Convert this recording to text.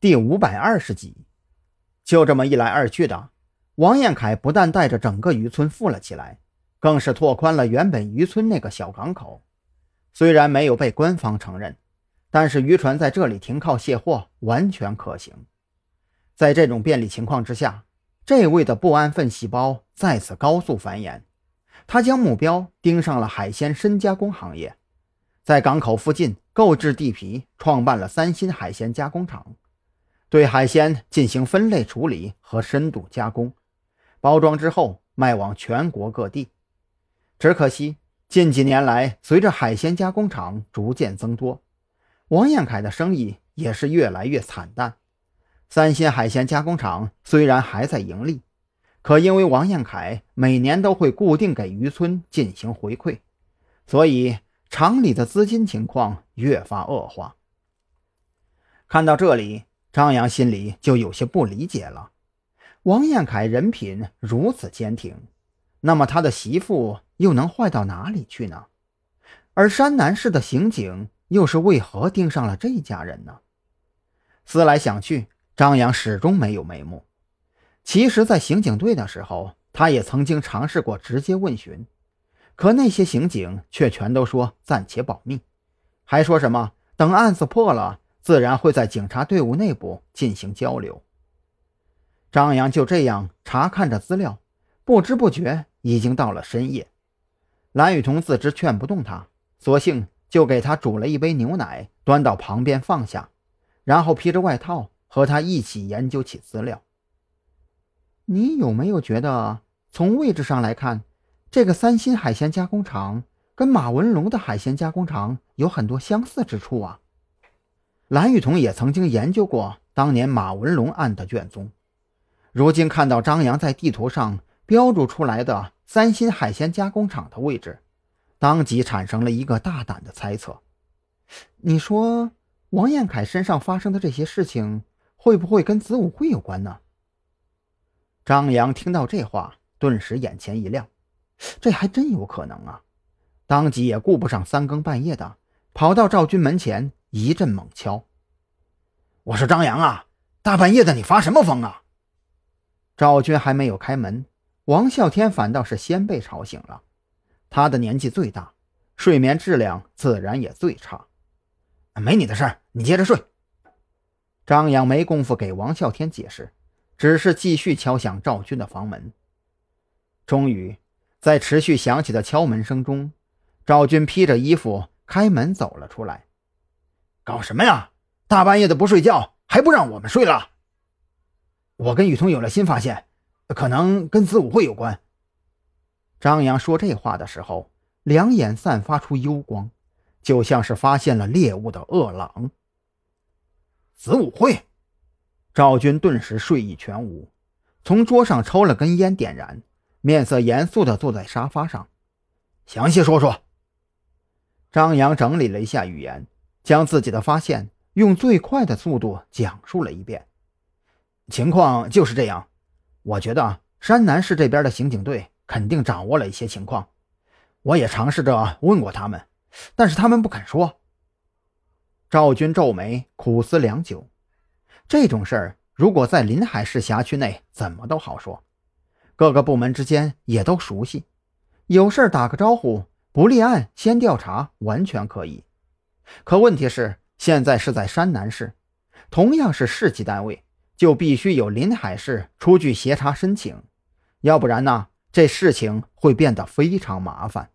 第五百二十集，就这么一来二去的，王彦凯不但带着整个渔村富了起来，更是拓宽了原本渔村那个小港口。虽然没有被官方承认，但是渔船在这里停靠卸货完全可行。在这种便利情况之下，这位的不安分细胞再次高速繁衍，他将目标盯上了海鲜深加工行业，在港口附近购置地皮，创办了三星海鲜加工厂。对海鲜进行分类处理和深度加工，包装之后卖往全国各地。只可惜近几年来，随着海鲜加工厂逐渐增多，王彦凯的生意也是越来越惨淡。三鲜海鲜加工厂虽然还在盈利，可因为王彦凯每年都会固定给渔村进行回馈，所以厂里的资金情况越发恶化。看到这里。张扬心里就有些不理解了，王彦凯人品如此坚挺，那么他的媳妇又能坏到哪里去呢？而山南市的刑警又是为何盯上了这家人呢？思来想去，张扬始终没有眉目。其实，在刑警队的时候，他也曾经尝试过直接问询，可那些刑警却全都说暂且保密，还说什么等案子破了。自然会在警察队伍内部进行交流。张扬就这样查看着资料，不知不觉已经到了深夜。蓝雨桐自知劝不动他，索性就给他煮了一杯牛奶，端到旁边放下，然后披着外套和他一起研究起资料。你有没有觉得，从位置上来看，这个三星海鲜加工厂跟马文龙的海鲜加工厂有很多相似之处啊？蓝雨桐也曾经研究过当年马文龙案的卷宗，如今看到张扬在地图上标注出来的三星海鲜加工厂的位置，当即产生了一个大胆的猜测：你说王彦凯身上发生的这些事情，会不会跟子午会有关呢？张扬听到这话，顿时眼前一亮，这还真有可能啊！当即也顾不上三更半夜的，跑到赵军门前。一阵猛敲，我说张扬啊，大半夜的你发什么疯啊？赵军还没有开门，王啸天反倒是先被吵醒了。他的年纪最大，睡眠质量自然也最差。没你的事儿，你接着睡。张扬没工夫给王啸天解释，只是继续敲响赵军的房门。终于，在持续响起的敲门声中，赵军披着衣服开门走了出来。搞什么呀！大半夜的不睡觉，还不让我们睡了。我跟雨桐有了新发现，可能跟子午会有关。张扬说这话的时候，两眼散发出幽光，就像是发现了猎物的饿狼。子午会，赵军顿时睡意全无，从桌上抽了根烟点燃，面色严肃地坐在沙发上。详细说说。张扬整理了一下语言。将自己的发现用最快的速度讲述了一遍。情况就是这样，我觉得山南市这边的刑警队肯定掌握了一些情况。我也尝试着问过他们，但是他们不肯说。赵军皱眉，苦思良久。这种事儿如果在临海市辖区内，怎么都好说，各个部门之间也都熟悉，有事打个招呼，不立案先调查，完全可以。可问题是，现在是在山南市，同样是市级单位，就必须有临海市出具协查申请，要不然呢，这事情会变得非常麻烦。